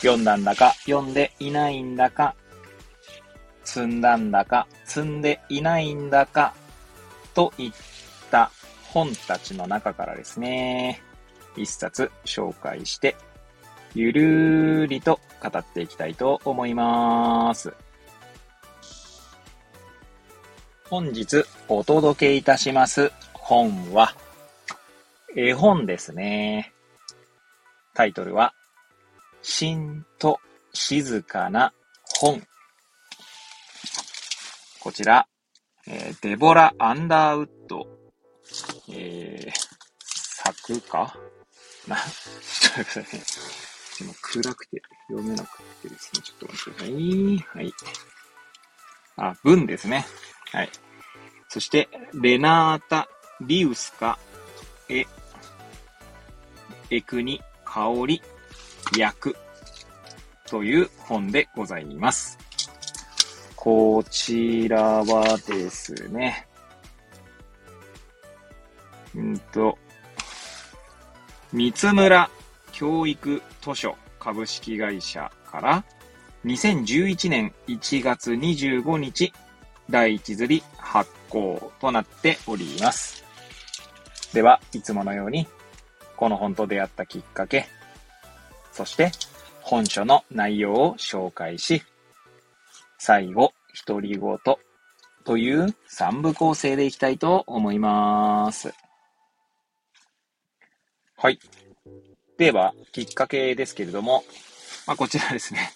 読んだんだか。読んでいないんだか、積んだんだか。積んでいないんだか。といった本たちの中からですね、一冊紹介して、ゆるーりと語っていきたいと思います。本日お届けいたします本は、絵本ですね。タイトルは、しんと静かな本。こちら、えー、デボラ・アンダーウッド、えー、作かな、ちょっと待ってくださいね。暗くて読めなくてですね。ちょっと待ってください。はい。あ、文ですね。はい。そして、レナータ・リウスカ・エ、エクニ・カオリ・役という本でございます。こちらはですね、うんと、三村教育図書株式会社から2011年1月25日第一釣り発行となっております。では、いつものようにこの本と出会ったきっかけ、そして本書の内容を紹介し、最後、独り言という三部構成でいきたいと思います。はい。では、きっかけですけれども、まあ、こちらですね。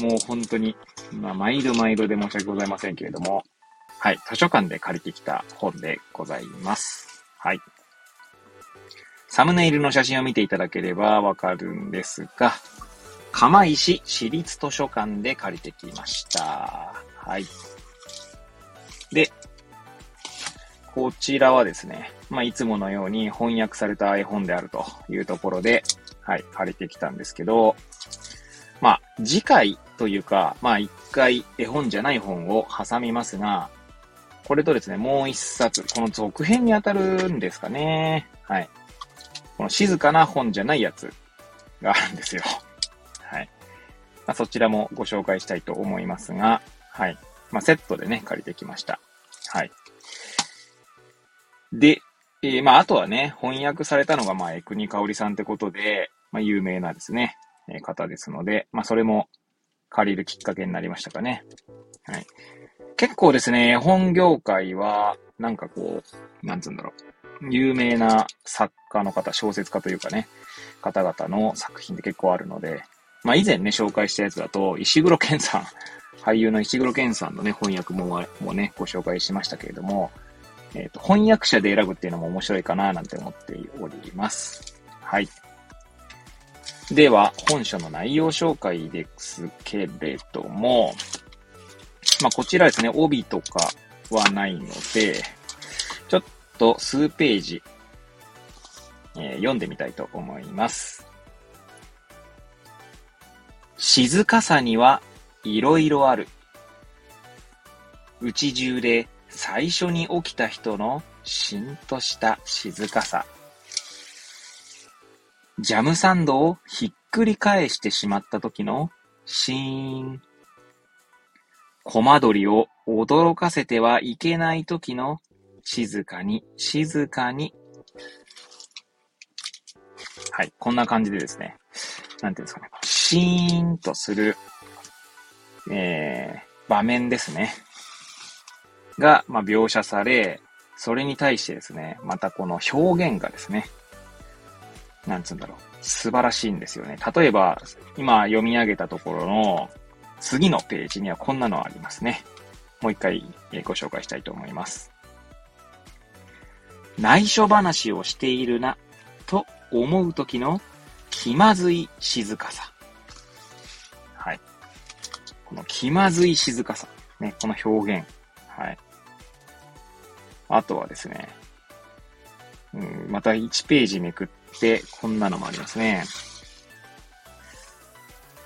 もう本当に、まあ、毎度毎度で申し訳ございませんけれども、はい、図書館で借りてきた本でございます。はい。サムネイルの写真を見ていただければわかるんですが、釜石市立図書館で借りてきました。はい。で、こちらはですね、まあ、いつものように翻訳された絵本であるというところで、はい、借りてきたんですけど、まあ、次回というか、まあ、一回絵本じゃない本を挟みますが、これとですね、もう一冊、この続編に当たるんですかね。はい。この静かな本じゃないやつがあるんですよ。はい。まあ、そちらもご紹介したいと思いますが、はい。まあ、セットでね、借りてきました。はい。で、えー、まあ、あとはね、翻訳されたのが、まあ、エクニカオリさんってことで、まあ、有名なですね、えー、方ですので、まあ、それも借りるきっかけになりましたかね。はい。結構ですね、本業界は、なんかこう、なんつうんだろう。有名な作家の方、小説家というかね、方々の作品って結構あるので、まあ以前ね、紹介したやつだと、石黒健さん、俳優の石黒健さんのね、翻訳ももね、ご紹介しましたけれども、えっ、ー、と、翻訳者で選ぶっていうのも面白いかななんて思っております。はい。では、本書の内容紹介ですけれども、まあ、こちらですね、帯とかはないので、ちょっと数ページ、えー、読んでみたいと思います。静かさにはいろいろある。うち中で最初に起きた人のしんとした静かさ。ジャムサンドをひっくり返してしまった時のシーン。コマ撮りを驚かせてはいけない時の静かに、静かに。はい。こんな感じでですね。なんていうんですかね。シーンとする、えー、場面ですね。が、まあ、描写され、それに対してですね、またこの表現がですね、なんつうんだろう、素晴らしいんですよね。例えば、今読み上げたところの次のページにはこんなのありますね。もう一回ご紹介したいと思います。内緒話をしているな、思う時の気まずい静かさ。はい。この気まずい静かさ。ね、この表現。はい。あとはですね、うん、また1ページめくって、こんなのもありますね。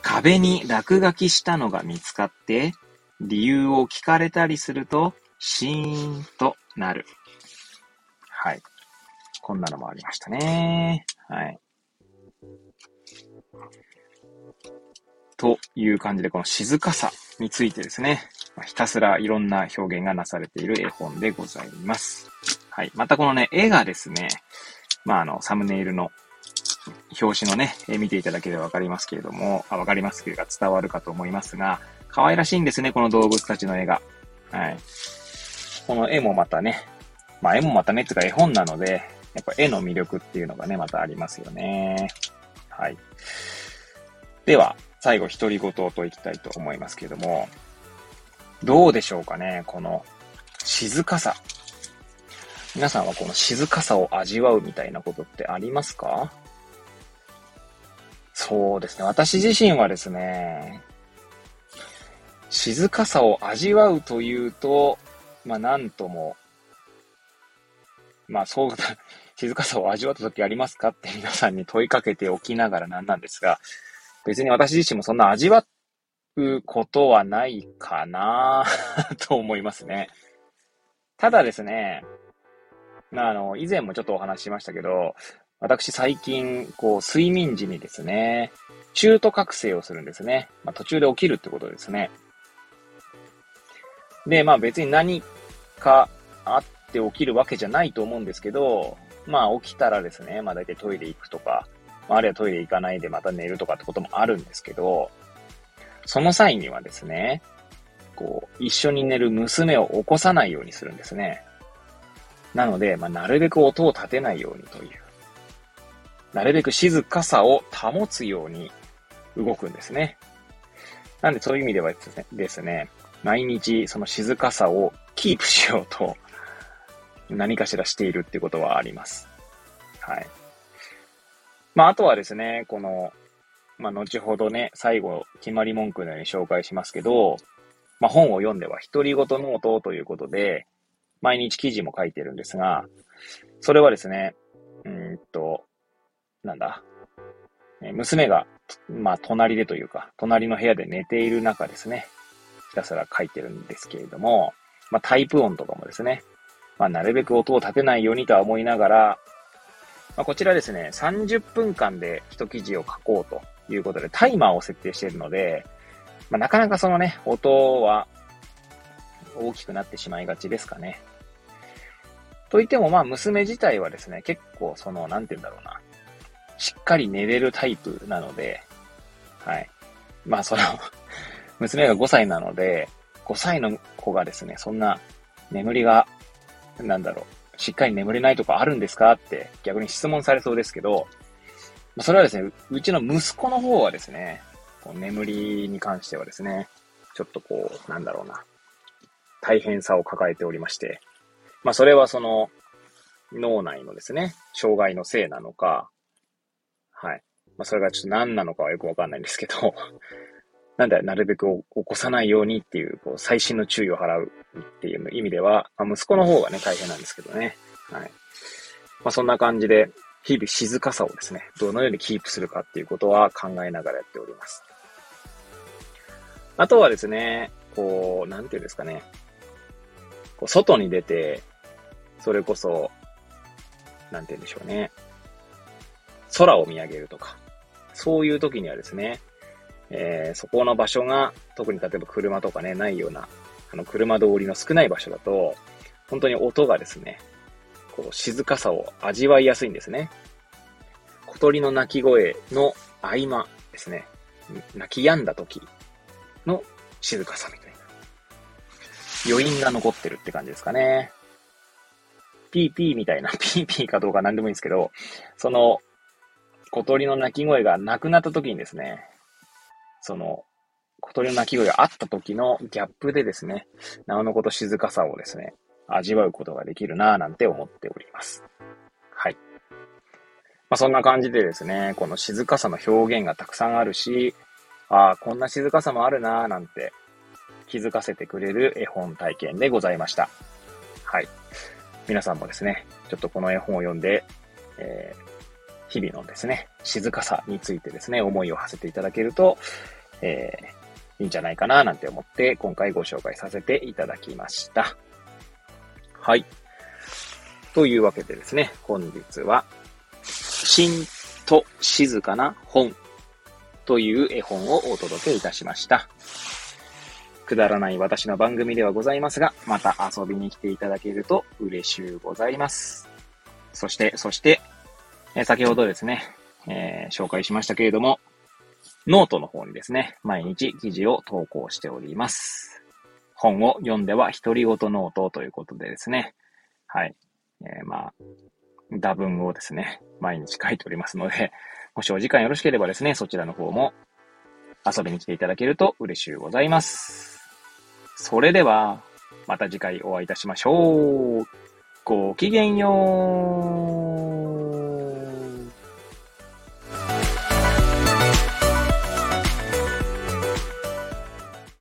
壁に落書きしたのが見つかって、理由を聞かれたりすると、シーンとなる。はい。こんなのもありましたね。はい。という感じで、この静かさについてですね、まひたすらいろんな表現がなされている絵本でございます。はい。またこのね、絵がですね、まあ、あの、サムネイルの表紙のね、絵見ていただければわかりますけれども、あ、わかりますけれど伝わるかと思いますが、可愛らしいんですね、この動物たちの絵が。はい。この絵もまたね、まあ絵もまたねっていうか絵本なので、やっぱ絵の魅力っていうのがね、またありますよね。はい。では、最後、独り言といきたいと思いますけれども、どうでしょうかね、この静かさ。皆さんはこの静かさを味わうみたいなことってありますか？そうですね。私自身はですね、静かさを味わうというと、まあなんとも、まあそう、静かさを味わった時ありますか？って皆さんに問いかけておきながらなんなんですが、別に私自身もそんな味わうことはないかな と思いますね。ただですね、まあ、あの、以前もちょっとお話ししましたけど、私最近、こう、睡眠時にですね、中途覚醒をするんですね。まあ、途中で起きるってことですね。で、まあ別に何かあって起きるわけじゃないと思うんですけど、まあ起きたらですね、まあ大体トイレ行くとか、あるいはトイレ行かないでまた寝るとかってこともあるんですけど、その際にはですね、こう、一緒に寝る娘を起こさないようにするんですね。なので、まあ、なるべく音を立てないようにという。なるべく静かさを保つように動くんですね。なんでそういう意味ではですね、毎日その静かさをキープしようと何かしらしているっていうことはあります。はい。まあ、あとはですね、この、まあ、後ほどね、最後、決まり文句のように紹介しますけど、まあ、本を読んでは独り言ノートということで、毎日記事も書いてるんですが、それはですね、うんと、なんだ、娘が、まあ、隣でというか、隣の部屋で寝ている中ですね、ひたすら書いてるんですけれども、まあ、タイプ音とかもですね、まあ、なるべく音を立てないようにとは思いながら、まあ、こちらですね、30分間で一記事を書こうということで、タイマーを設定しているので、まあ、なかなかそのね、音は大きくなってしまいがちですかね。と言っても、まあ、娘自体はですね、結構その、なんて言うんだろうな、しっかり寝れるタイプなので、はい。まあ、その娘が5歳なので、5歳の子がですね、そんな眠りが、なんだろう、しっかり眠れないとかあるんですか？って逆に質問されそうですけど、それはですね、うちの息子の方はですね、こう眠りに関してはですね、ちょっとこう、なんだろうな、大変さを抱えておりまして、まあそれはその脳内のですね、障害のせいなのか、はい。まあそれがちょっと何なのかはよくわかんないんですけど、なんで、なるべく起こさないようにっていう、こう、細心の注意を払うっていう意味では、まあ、息子の方がね、大変なんですけどね。はい。まあ、そんな感じで、日々静かさをですね、どのようにキープするかっていうことは考えながらやっております。あとはですね、こう、なんていうんですかね、こう外に出て、それこそ、なんて言うんでしょうね、空を見上げるとか、そういう時にはですね、えー、そこの場所が、特に例えば車とかね、ないような、あの、車通りの少ない場所だと、本当に音がですね、こう、静かさを味わいやすいんですね。小鳥の鳴き声の合間ですね。鳴き止んだ時の静かさみたいな。余韻が残ってるって感じですかね。ピーピーみたいな、ピーピーかどうか何でもいいんですけど、その小鳥の鳴き声がなくなった時にですね、その、小鳥の鳴き声があった時のギャップでですね、なおのこと静かさをですね、味わうことができるなぁなんて思っております。はい。まあ、そんな感じでですね、この静かさの表現がたくさんあるし、ああ、こんな静かさもあるなーなんて気づかせてくれる絵本体験でございました。はい。皆さんもですね、ちょっとこの絵本を読んで、えー、日々のですね、静かさについてですね、思いを馳せていただけると、えー、いいんじゃないかななんて思って今回ご紹介させていただきました。はい。というわけでですね、本日は、しんと静かな本という絵本をお届けいたしました。くだらない私の番組ではございますが、また遊びに来ていただけると嬉しゅうございます。そして、そして、え先ほどですね、えー、紹介しましたけれども、ノートの方にですね、毎日記事を投稿しております。本を読んでは独り言ノートということでですね、はい。えー、まあ、駄文をですね、毎日書いておりますので、もしお時間よろしければですね、そちらの方も遊びに来ていただけると嬉しゅうございます。それでは、また次回お会いいたしましょう。ごきげんよう。